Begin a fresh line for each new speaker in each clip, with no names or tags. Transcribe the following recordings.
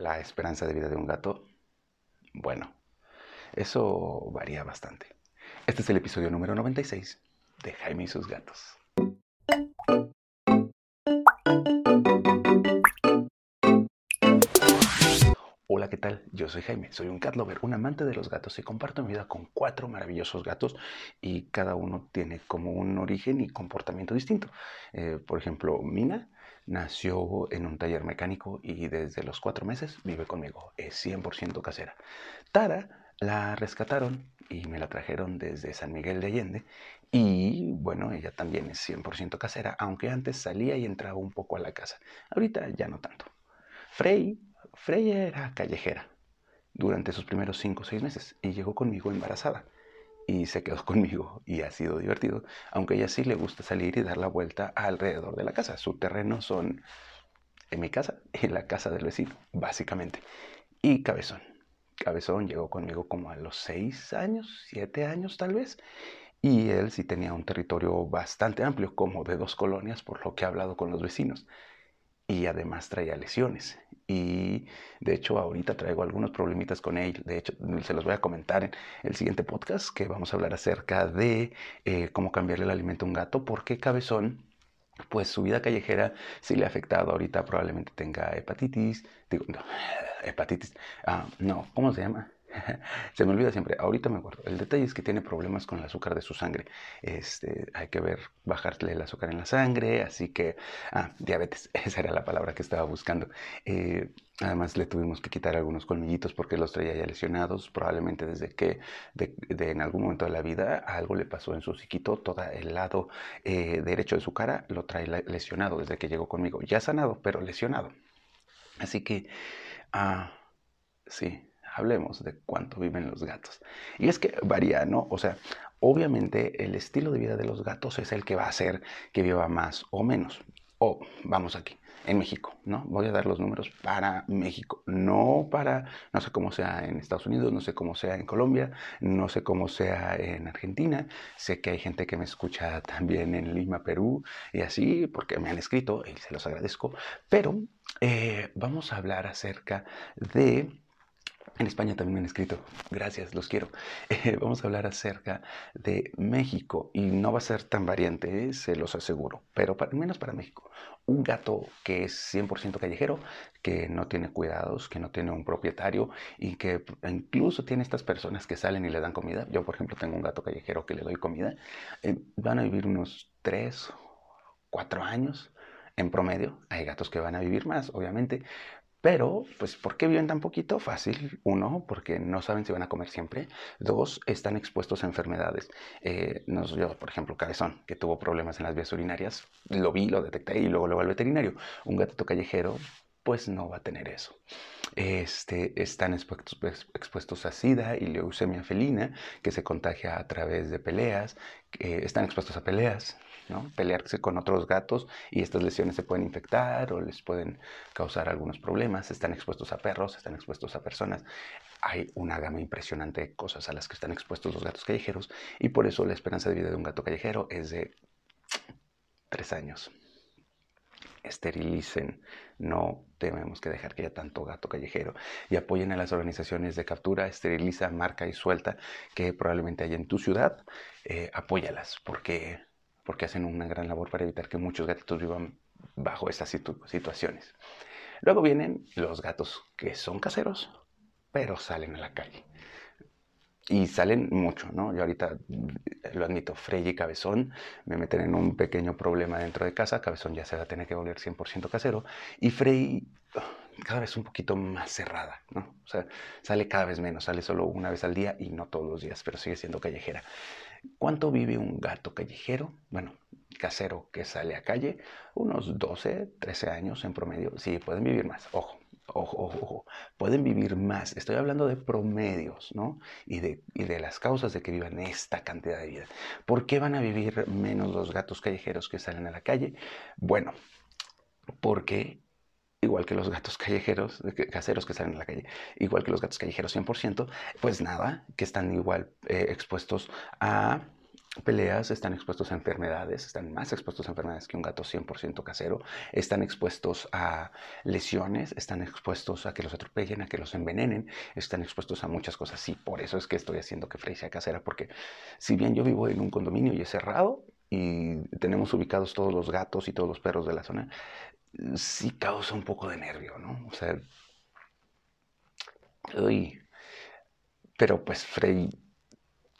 la esperanza de vida de un gato, bueno, eso varía bastante. Este es el episodio número 96 de Jaime y sus gatos. Hola, ¿qué tal? Yo soy Jaime, soy un cat lover, un amante de los gatos y comparto mi vida con cuatro maravillosos gatos y cada uno tiene como un origen y comportamiento distinto. Eh, por ejemplo, Mina nació en un taller mecánico y desde los cuatro meses vive conmigo, es 100% casera. Tara la rescataron y me la trajeron desde San Miguel de Allende y bueno, ella también es 100% casera, aunque antes salía y entraba un poco a la casa. Ahorita ya no tanto. Frey Freya era callejera durante sus primeros cinco o seis meses y llegó conmigo embarazada y se quedó conmigo y ha sido divertido, aunque ella sí le gusta salir y dar la vuelta alrededor de la casa. Su terreno son en mi casa y la casa del vecino, básicamente. Y Cabezón. Cabezón llegó conmigo como a los seis años, siete años tal vez, y él sí tenía un territorio bastante amplio, como de dos colonias, por lo que he hablado con los vecinos y además traía lesiones. Y de hecho ahorita traigo algunos problemitas con él. De hecho, se los voy a comentar en el siguiente podcast que vamos a hablar acerca de eh, cómo cambiarle el alimento a un gato, porque Cabezón, pues su vida callejera sí le ha afectado. Ahorita probablemente tenga hepatitis. Digo, no, hepatitis. Ah, no, ¿cómo se llama? Se me olvida siempre, ahorita me acuerdo. El detalle es que tiene problemas con el azúcar de su sangre. Este, hay que ver, bajarle el azúcar en la sangre, así que, ah, diabetes, esa era la palabra que estaba buscando. Eh, además le tuvimos que quitar algunos colmillitos porque los traía ya lesionados, probablemente desde que de, en algún momento de la vida algo le pasó en su psiquito, todo el lado eh, derecho de su cara lo trae lesionado desde que llegó conmigo. Ya sanado, pero lesionado. Así que, ah, sí, hablemos de cuánto viven los gatos. Y es que varía, ¿no? O sea, obviamente el estilo de vida de los gatos es el que va a hacer que viva más o menos. O vamos aquí, en México, ¿no? Voy a dar los números para México, no para, no sé cómo sea en Estados Unidos, no sé cómo sea en Colombia, no sé cómo sea en Argentina. Sé que hay gente que me escucha también en Lima, Perú, y así, porque me han escrito y se los agradezco. Pero eh, vamos a hablar acerca de en España también me han escrito. Gracias, los quiero. Eh, vamos a hablar acerca de México y no va a ser tan variante, ¿eh? se los aseguro, pero para, menos para México. Un gato que es 100% callejero, que no tiene cuidados, que no tiene un propietario y que incluso tiene estas personas que salen y le dan comida. Yo, por ejemplo, tengo un gato callejero que le doy comida. Eh, van a vivir unos 3, 4 años en promedio. Hay gatos que van a vivir más, obviamente, pero, pues, ¿por qué viven tan poquito? Fácil. Uno, porque no saben si van a comer siempre. Dos, están expuestos a enfermedades. Eh, yo, por ejemplo, Cabezón, que tuvo problemas en las vías urinarias, lo vi, lo detecté y luego luego al veterinario. Un gatito callejero, pues no va a tener eso. Este, están expuestos, expuestos a SIDA y leucemia felina, que se contagia a través de peleas. están expuestos a peleas, Pelearse con otros gatos y estas lesiones se pueden infectar o les pueden causar algunos problemas. Están expuestos a perros, están expuestos a personas. Hay una gama impresionante de cosas a las que están expuestos los gatos callejeros y por eso la esperanza de vida de un gato callejero es de tres años. Esterilicen, no tenemos que dejar que haya tanto gato callejero y apoyen a las organizaciones de captura, esteriliza, marca y suelta que probablemente hay en tu ciudad. Eh, apóyalas porque porque hacen una gran labor para evitar que muchos gatitos vivan bajo estas situaciones. Luego vienen los gatos que son caseros, pero salen a la calle. Y salen mucho, ¿no? Yo ahorita lo admito, Frey y Cabezón me meten en un pequeño problema dentro de casa. Cabezón ya se va a tener que volver 100% casero. Y Frey cada vez un poquito más cerrada, ¿no? O sea, sale cada vez menos, sale solo una vez al día y no todos los días, pero sigue siendo callejera. ¿Cuánto vive un gato callejero? Bueno, casero que sale a calle, unos 12, 13 años en promedio. Sí, pueden vivir más, ojo. Ojo, ojo, ojo, pueden vivir más. Estoy hablando de promedios, ¿no? Y de, y de las causas de que vivan esta cantidad de vida. ¿Por qué van a vivir menos los gatos callejeros que salen a la calle? Bueno, porque igual que los gatos callejeros, caseros que salen a la calle, igual que los gatos callejeros 100%, pues nada, que están igual eh, expuestos a peleas, están expuestos a enfermedades, están más expuestos a enfermedades que un gato 100% casero, están expuestos a lesiones, están expuestos a que los atropellen, a que los envenenen, están expuestos a muchas cosas. Sí, por eso es que estoy haciendo que Frey sea casera, porque si bien yo vivo en un condominio y es cerrado y tenemos ubicados todos los gatos y todos los perros de la zona, sí causa un poco de nervio, ¿no? O sea, uy, pero pues Frey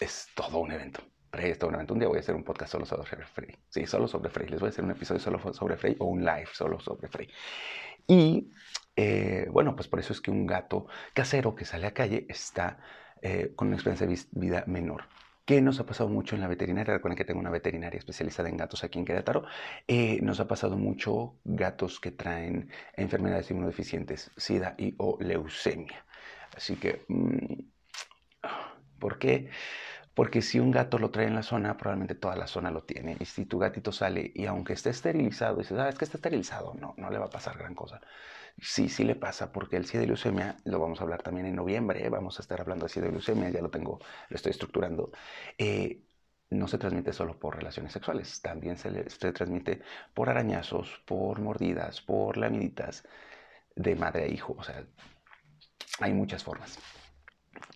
es todo un evento esto Un día voy a hacer un podcast solo sobre Frey. Sí, solo sobre Frey. Les voy a hacer un episodio solo sobre Frey o un live solo sobre Frey. Y eh, bueno, pues por eso es que un gato casero que sale a calle está eh, con una experiencia de vida menor. ¿Qué nos ha pasado mucho en la veterinaria? Recuerden que tengo una veterinaria especializada en gatos aquí en Querétaro. Eh, nos ha pasado mucho gatos que traen enfermedades inmunodeficientes, SIDA y o leucemia. Así que, mm, ¿por qué? Porque si un gato lo trae en la zona, probablemente toda la zona lo tiene. Y si tu gatito sale y aunque esté esterilizado, dices, ah, es que está esterilizado, no, no le va a pasar gran cosa. Sí, sí le pasa, porque el SIDA y leucemia, lo vamos a hablar también en noviembre, vamos a estar hablando de SIDA leucemia, ya lo tengo, lo estoy estructurando. Eh, no se transmite solo por relaciones sexuales, también se, se transmite por arañazos, por mordidas, por lamiditas de madre a hijo. O sea, hay muchas formas.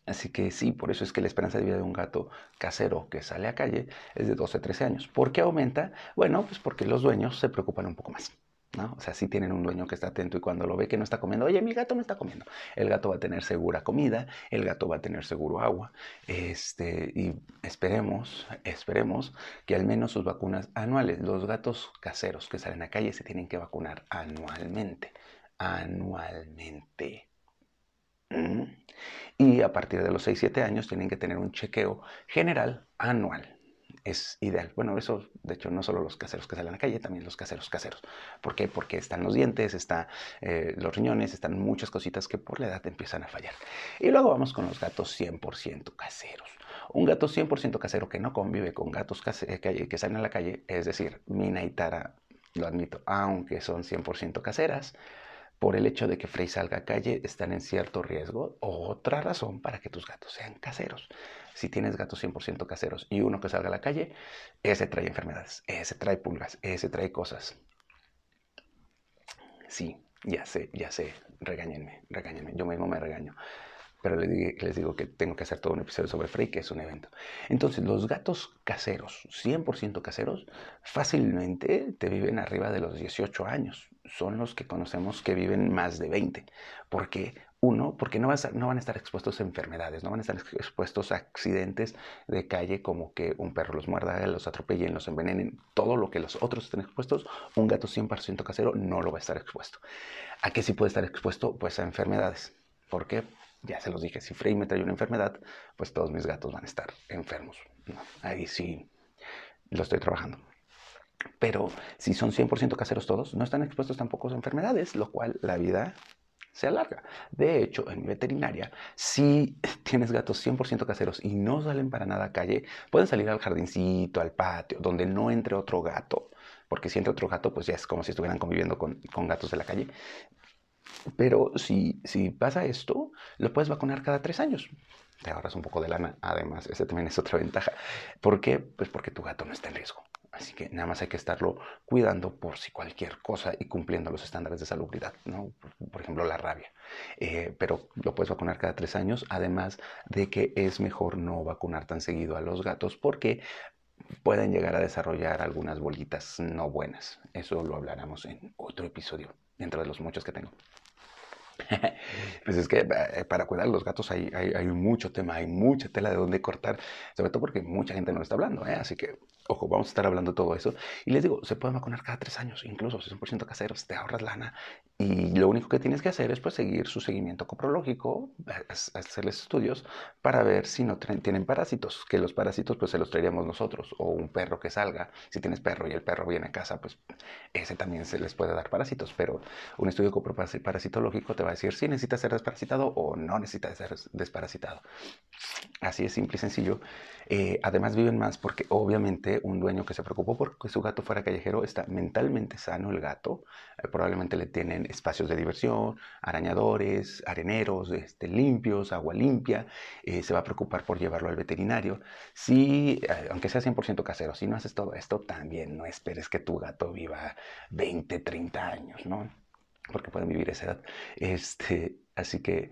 Así que sí, por eso es que la esperanza de vida de un gato casero que sale a calle es de 12 a 13 años. ¿Por qué aumenta? Bueno, pues porque los dueños se preocupan un poco más. ¿No? O sea, si tienen un dueño que está atento y cuando lo ve que no está comiendo, oye, mi gato no está comiendo. El gato va a tener segura comida, el gato va a tener seguro agua. Este, y esperemos, esperemos que al menos sus vacunas anuales, los gatos caseros que salen a calle se tienen que vacunar anualmente. Anualmente. ¿Mm? Y a partir de los 6-7 años tienen que tener un chequeo general anual. Es ideal. Bueno, eso, de hecho, no solo los caseros que salen a la calle, también los caseros caseros. ¿Por qué? Porque están los dientes, están eh, los riñones, están muchas cositas que por la edad empiezan a fallar. Y luego vamos con los gatos 100% caseros. Un gato 100% casero que no convive con gatos que, que salen a la calle, es decir, Mina y Tara, lo admito, aunque son 100% caseras, por el hecho de que Frey salga a calle están en cierto riesgo. Otra razón para que tus gatos sean caseros. Si tienes gatos 100% caseros y uno que salga a la calle, ese trae enfermedades, ese trae pulgas, ese trae cosas. Sí, ya sé, ya sé, regáñenme, regáñenme, yo mismo me regaño. Pero les digo, que tengo que hacer todo un episodio sobre Frey, que es un evento. Entonces, los gatos caseros, 100% caseros, fácilmente te viven arriba de los 18 años son los que conocemos que viven más de 20. ¿Por qué? Uno, porque no, no, van a estar expuestos a enfermedades, no van a estar expuestos a accidentes de calle como que un perro los muerda, los atropellen, los envenenen, todo lo que los otros estén expuestos, un gato 100% casero no lo va a estar expuesto. ¿A qué sí puede estar expuesto? Pues a enfermedades. ¿Por qué? Ya se los dije, si Frey me trae una enfermedad, pues todos mis gatos van a estar enfermos. ahí sí lo estoy trabajando. Pero si son 100% caseros todos, no están expuestos tampoco a enfermedades, lo cual la vida se alarga. De hecho, en veterinaria, si tienes gatos 100% caseros y no salen para nada a calle, pueden salir al jardincito, al patio, donde no entre otro gato, porque si entra otro gato, pues ya es como si estuvieran conviviendo con, gatos de la calle. Pero si, si pasa esto, lo puedes vacunar cada tres años te ahorras un poco de lana. Además, esa también es otra ventaja. ¿Por qué? Pues porque tu gato no está en riesgo. Así que nada más hay que estarlo cuidando por si cualquier cosa y cumpliendo los estándares de salubridad, ¿no? por, ejemplo la rabia. Eh, pero lo puedes vacunar cada tres años, además de que es mejor no vacunar tan seguido a los gatos porque pueden llegar a desarrollar algunas bolitas no buenas. Eso lo hablaremos en otro episodio, dentro de los muchos que tengo. pues es que eh, para cuidar a los gatos hay, hay, mucho tema, hay mucha tela de donde cortar, sobre todo porque mucha gente no lo está hablando, ¿eh? así que Ojo, vamos a estar hablando de todo eso. Y les digo, se puede vacunar cada tres años, incluso si son por ciento caseros, te ahorras lana. Y lo único que tienes que hacer es pues, seguir su seguimiento coprológico, hacerles estudios para ver si no tienen parásitos, que los parásitos pues se los traeríamos nosotros, o un perro que salga. Si tienes perro y el perro viene a casa, pues ese también se les puede dar parásitos. Pero un estudio coproparasitológico te va a decir si necesitas ser desparasitado o no necesitas ser desparasitado. Así es simple y sencillo. Eh, además viven más porque obviamente un dueño que se preocupó porque su gato fuera callejero está mentalmente sano el gato. Eh, probablemente le tienen espacios de diversión, arañadores, areneros este, limpios, agua limpia. Eh, se va a preocupar por llevarlo al veterinario. Si, eh, aunque sea 100% casero, si no haces todo esto, también no esperes que tu gato viva 20, 30 años, ¿no? Porque pueden vivir esa edad. Este, así que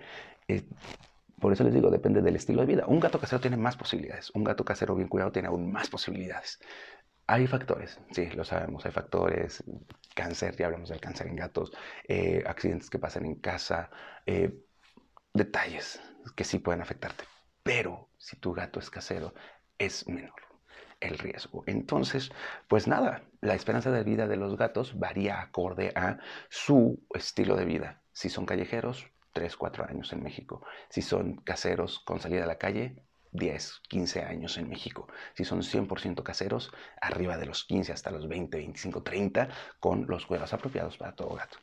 por eso les digo, depende del estilo de vida. Un gato casero tiene más posibilidades. Un gato casero bien cuidado tiene aún más posibilidades. Hay factores, sí, lo sabemos. Hay factores, cáncer, ya hablamos del cáncer en gatos, eh, accidentes que pasan en casa, eh, detalles que sí pueden afectarte. Pero si tu gato es casero, es menor el riesgo. Entonces, pues nada, la esperanza de vida de los gatos varía acorde a su estilo de vida. Si son callejeros, 3, 4 años en México. Si son caseros con salida a la calle, 10, 15 años en México. Si son 100% caseros, arriba de los 15 hasta los 20, 25, 30, con los cuidados apropiados para todo gato.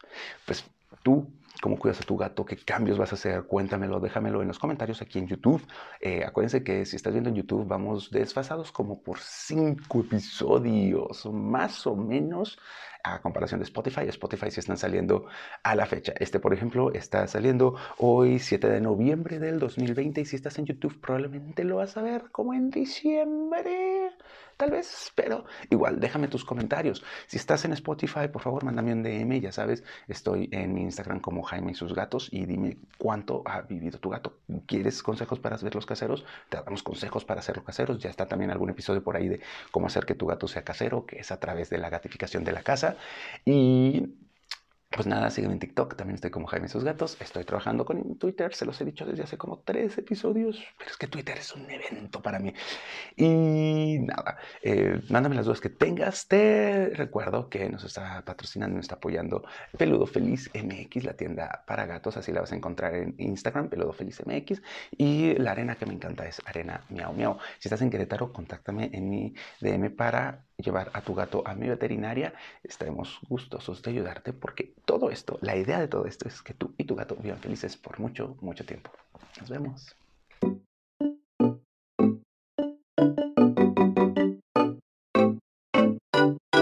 Pues tú, ¿cómo cuidas a tu gato? ¿Qué cambios vas a hacer? Cuéntamelo, déjamelo en los comentarios aquí en YouTube. Eh, acuérdense que si estás viendo en YouTube, vamos desfasados como por 5 episodios, más o menos a comparación de Spotify. Spotify sí están saliendo a la fecha. Este, por ejemplo, está saliendo hoy, 7 de noviembre del 2020. Y si estás en YouTube, probablemente lo vas a ver como en diciembre. Tal vez, pero igual, déjame tus comentarios. Si estás en Spotify, por favor, mándame un DM. Ya sabes, estoy en mi Instagram como Jaime y sus gatos. Y dime cuánto ha vivido tu gato. ¿Quieres consejos para hacer los caseros? Te damos consejos para hacer los caseros. Ya está también algún episodio por ahí de cómo hacer que tu gato sea casero, que es a través de la gatificación de la casa. Y pues nada, sígueme en TikTok, también estoy como Jaime y sus gatos. Estoy trabajando con Twitter, se los he dicho desde hace como tres episodios, pero es que Twitter es un evento para mí. Y nada, eh, mándame las dudas que tengas. Te recuerdo que nos está patrocinando, nos está apoyando Peludo Feliz MX, la tienda para gatos, así la vas a encontrar en Instagram, Peludo Feliz MX. Y la arena que me encanta es Arena Miau Miau. Si estás en Querétaro, contáctame en mi DM para llevar a tu gato a mi veterinaria, estaremos gustosos de ayudarte porque todo esto, la idea de todo esto es que tú y tu gato vivan felices por mucho, mucho tiempo. Nos vemos.